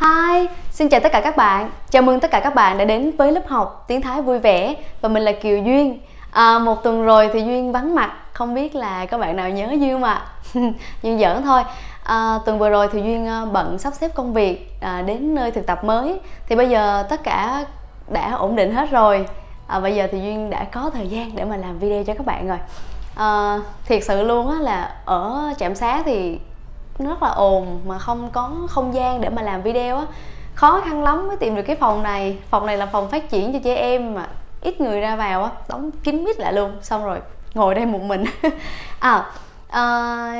Hi, xin chào tất cả các bạn. Chào mừng tất cả các bạn đã đến với lớp học tiếng Thái vui vẻ và mình là Kiều Duyên. À, một tuần rồi thì Duyên vắng mặt, không biết là các bạn nào nhớ Duyên mà. Duyên giỡn thôi. À, tuần vừa rồi thì Duyên à, bận sắp xếp công việc à, đến nơi thực tập mới. Thì bây giờ tất cả đã ổn định hết rồi. À, bây giờ thì Duyên đã có thời gian để mà làm video cho các bạn rồi. À, thiệt sự luôn á là ở trạm xá thì rất là ồn mà không có không gian để mà làm video á. Khó khăn lắm mới tìm được cái phòng này. Phòng này là phòng phát triển cho trẻ em mà ít người ra vào á đóng kín mít lại luôn. Xong rồi ngồi đây một mình. À, à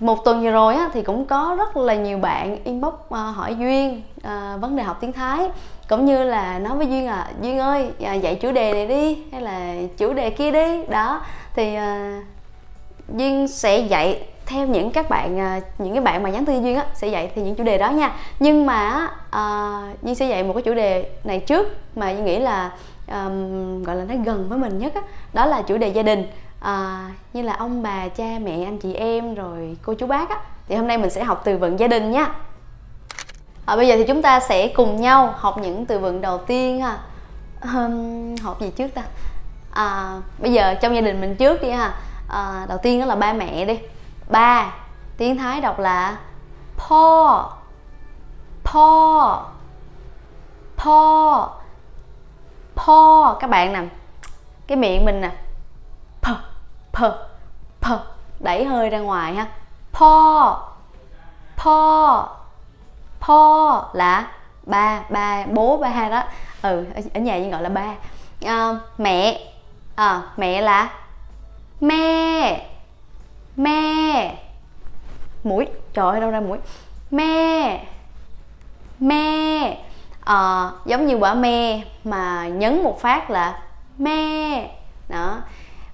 một tuần vừa rồi á thì cũng có rất là nhiều bạn inbox à, hỏi duyên à, vấn đề học tiếng thái. Cũng như là nói với duyên là duyên ơi à, dạy chủ đề này đi hay là chủ đề kia đi. Đó thì à, duyên sẽ dạy theo những các bạn à, những cái bạn mà nhắn tin duyên á sẽ dạy thì những chủ đề đó nha. Nhưng mà à, uh, duyên sẽ dạy một cái chủ đề này trước mà duyên nghĩ là um, gọi là nó gần với mình nhất á đó là chủ đề gia đình. Uh, như là ông bà cha mẹ anh chị em rồi cô chú bác á. Thì hôm nay mình sẽ học từ vựng gia đình nha. À, bây giờ thì chúng ta sẽ cùng nhau học những từ vựng đầu tiên ha. Um, học gì trước ta? À, bây giờ trong gia đình mình trước đi ha. À, đầu tiên đó là ba mẹ đi ba. Tiếng thái đọc là po po po po các bạn nè cái miệng mình nè. P p p đẩy hơi ra ngoài ha. Po po po là ba ba bố ba đó. Ừ ở nhà như gọi là ba. À, mẹ. À, mẹ là mẹ me. Mũi. Trời ơi đâu ra mũi. Me. Me. À, giống như quả me mà nhấn một phát là me. Đó.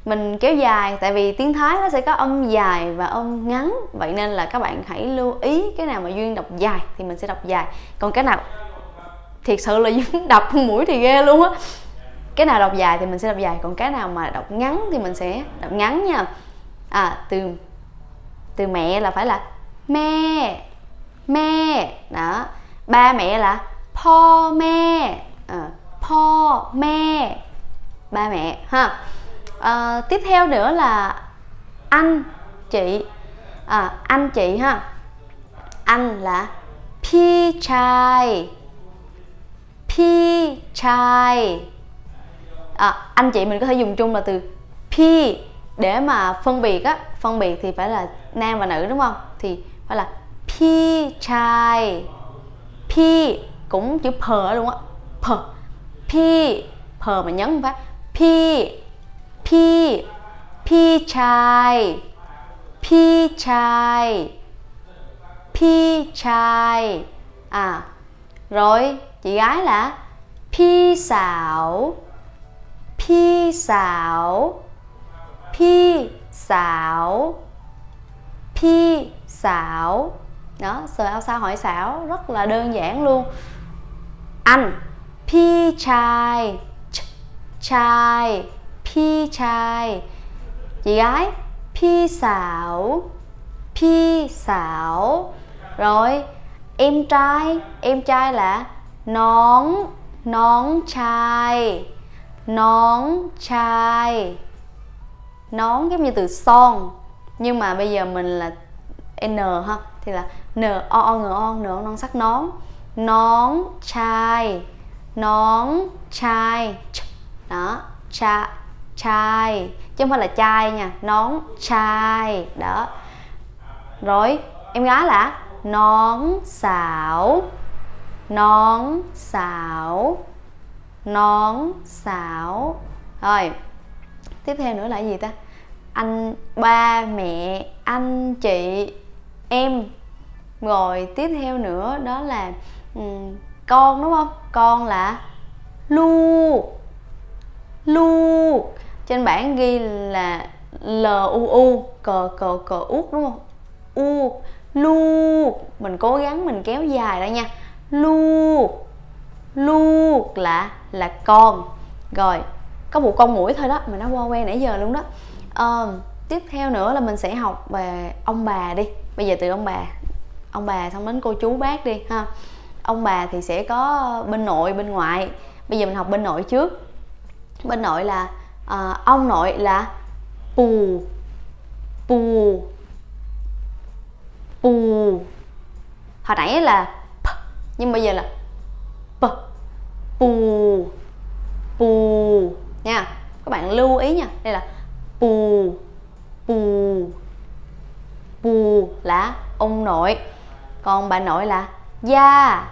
Mình kéo dài tại vì tiếng thái nó sẽ có âm dài và âm ngắn. Vậy nên là các bạn hãy lưu ý cái nào mà duyên đọc dài thì mình sẽ đọc dài. Còn cái nào thiệt sự là duyên đọc mũi thì ghê luôn á. Cái nào đọc dài thì mình sẽ đọc dài còn cái nào mà đọc ngắn thì mình sẽ đọc ngắn nha à từ từ mẹ là phải là mẹ mẹ. Đó. Ba mẹ là po mẹ. Ờ, à, po mẹ. Ba mẹ ha. À, tiếp theo nữa là anh chị. À, anh chị ha. Anh là pi trai pi trai à, anh chị mình có thể dùng chung là từ pi để mà phân biệt á phân biệt thì phải là nam và nữ đúng không? Thì phải là pi trai pi cũng chữ phờ luôn á. Phờ pi phờ mà nhấn phải, pi pi pi trai pi trai pi trai à rồi chị gái là pi xảo pi xảo pi xảo pi xảo đó sờ ao sao hỏi xảo rất là đơn giản luôn. Anh pi trai trai pi trai chị gái, pi xảo pi xảo rồi, em trai. Em trai là nón nón trai nón trai nón giống như từ son. Nhưng mà bây giờ mình là n ha, thì là n, o o, n o, n non sắc nón. Nón chai nón chai đó, cha, chai, chứ không phải là chai nha, nón chai, đó. Rồi, em gái là nón xảo nón xảo nón xảo. Rồi tiếp theo nữa là gì ta? Anh ba mẹ anh chị em. Rồi tiếp theo nữa đó là um, con đúng không? Con là lu. Lu. Trên bảng ghi là l u u cờ cờ cờ út đúng không? U lu. Mình cố gắng mình kéo dài ra nha. Lu. Lu là là con. Rồi có một con mũi thôi đó mà nó qua quen nãy giờ luôn đó. À, tiếp theo nữa là mình sẽ học về ông bà đi. Bây giờ từ ông bà ông bà xong đến cô chú bác đi ha. Ông bà thì sẽ có bên nội bên ngoại. Bây giờ mình học bên nội trước. Bên nội là uh, ông nội là pù pù pù. hồi nãy là p, nhưng bây giờ là p pù pù nha, các bạn lưu ý nha. Đây là pù pù pù là ông nội, còn bà nội là gia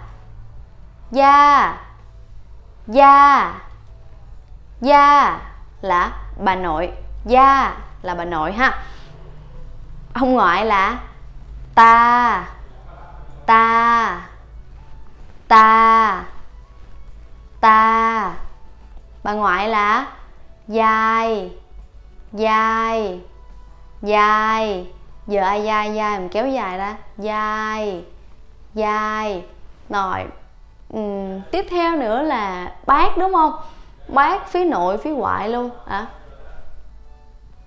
gia gia gia là bà nội, gia là bà nội ha. Ông ngoại là ta ta ta ta bà ngoại là dài dài dài. Giờ ai dài dài mình kéo dài ra? Dài dài. Rồi uhm, tiếp theo nữa là bác đúng không? Bác phía nội phía ngoại luôn à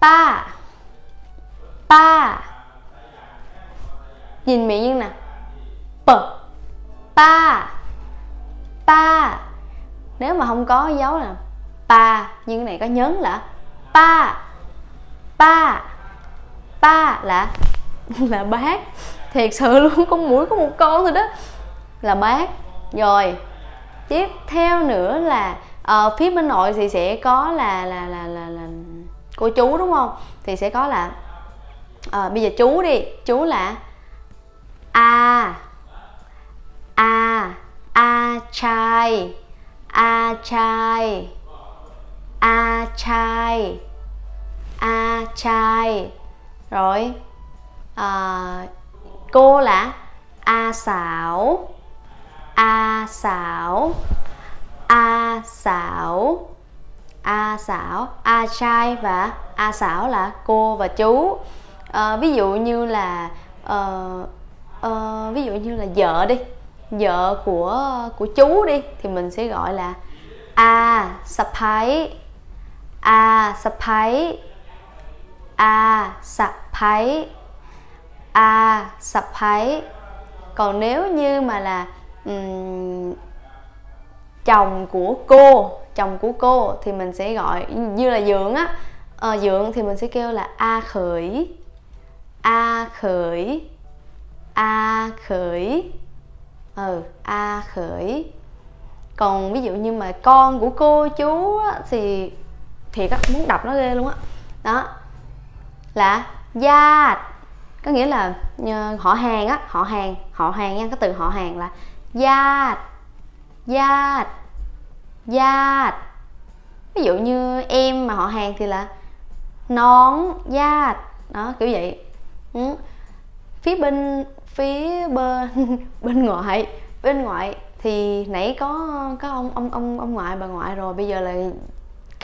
pa pa. Nhìn miệng như nè p pa ba nếu mà không có dấu là pa. Nhưng cái này có nhấn là pa. Pa. Pa là là bác. Thiệt sự luôn con mũi có một con thôi đó. Là bác. Rồi tiếp theo nữa là uh, phía bên nội thì sẽ có là là là là, là cô chú đúng không? Thì sẽ có là uh, bây giờ chú đi. Chú là a. A. A trai. A trai a trai a trai rồi à, cô là a xảo. A xảo. A xảo. A xảo. A trai và a xảo là cô và chú. À, ví dụ như là uh, uh, ví dụ như là vợ đi. Vợ của của chú đi thì mình sẽ gọi là a sập a sập phái a sập phái a sập phái còn nếu như mà là um, chồng của cô chồng của cô thì mình sẽ gọi như là dượng á. Ờ, dượng thì mình sẽ kêu là a khởi. A khởi. A khởi. Ừ a khởi. Còn ví dụ như mà con của cô chú á, thì thiệt á, muốn đập nó ghê luôn á đó. đó là gia có nghĩa là ờ, họ hàng á, họ hàng họ hàng nha, cái từ họ hàng là gia gia gia ví dụ như em mà họ hàng thì là nón gia đó, kiểu vậy ừ. phía bên phía bên bên ngoại bên ngoại thì nãy có có ông ông ông ông ngoại, bà ngoại rồi, bây giờ là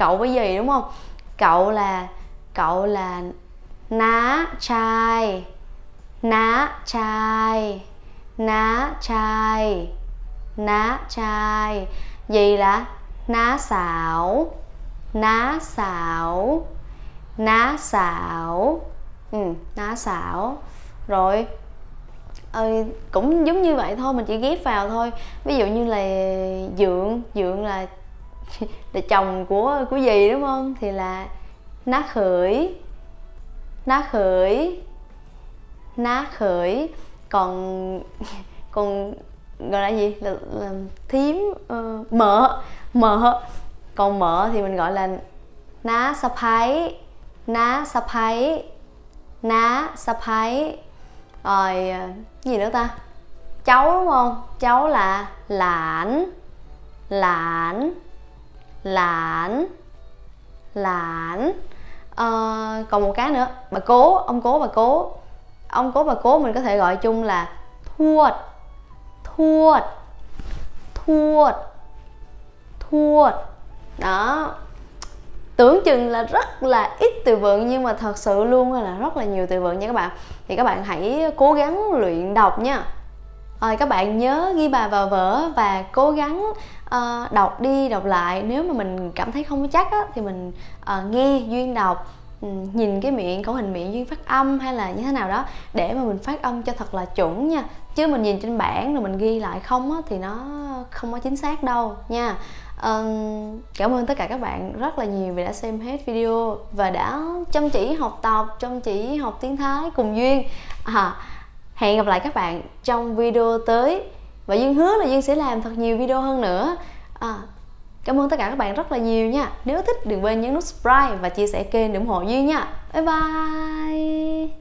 cậu với gì đúng không? Cậu là cậu là ná trai ná trai ná trai ná trai. Gì là ná xảo ná xảo ná xảo. Ừ ná xảo. Rồi ờ, cũng giống như vậy thôi mình chỉ ghép vào thôi. Ví dụ như là dượng dượng là là chồng của của gì đúng không? Thì là ná khởi. Ná khởi. Ná khởi. Còn còn gọi là gì? Là, là thím uh, mợ. Mợ. Còn mợ thì mình gọi là ná sa phái ná sa phái ná sa phái rồi ờ, gì nữa ta? Cháu đúng không? Cháu là lãn lãn lãn lãn à, ờ, còn một cái nữa. Bà cố ông cố bà cố. Ông cố bà cố mình có thể gọi chung là thuột. Thuột. Thuột. Thuột. Đó. Tưởng chừng là rất là ít từ vựng nhưng mà thật sự luôn là rất là nhiều từ vựng nha các bạn. Thì các bạn hãy cố gắng luyện đọc nha rồi các bạn nhớ ghi bài vào vở và cố gắng uh, đọc đi đọc lại. Nếu mà mình cảm thấy không chắc á, thì mình uh, nghe duyên đọc nhìn cái miệng khẩu hình miệng duyên phát âm hay là như thế nào đó để mà mình phát âm cho thật là chuẩn nha. Chứ mình nhìn trên bảng rồi mình ghi lại không á, thì nó không có chính xác đâu nha. Um, cảm ơn tất cả các bạn rất là nhiều vì đã xem hết video và đã chăm chỉ học tập chăm chỉ học tiếng thái cùng duyên. À, hẹn gặp lại các bạn trong video tới. Và duyên hứa là duyên sẽ làm thật nhiều video hơn nữa. À, cảm ơn tất cả các bạn rất là nhiều nha. Nếu thích đừng quên nhấn nút subscribe và chia sẻ kênh để ủng hộ duyên nha. Bye bye!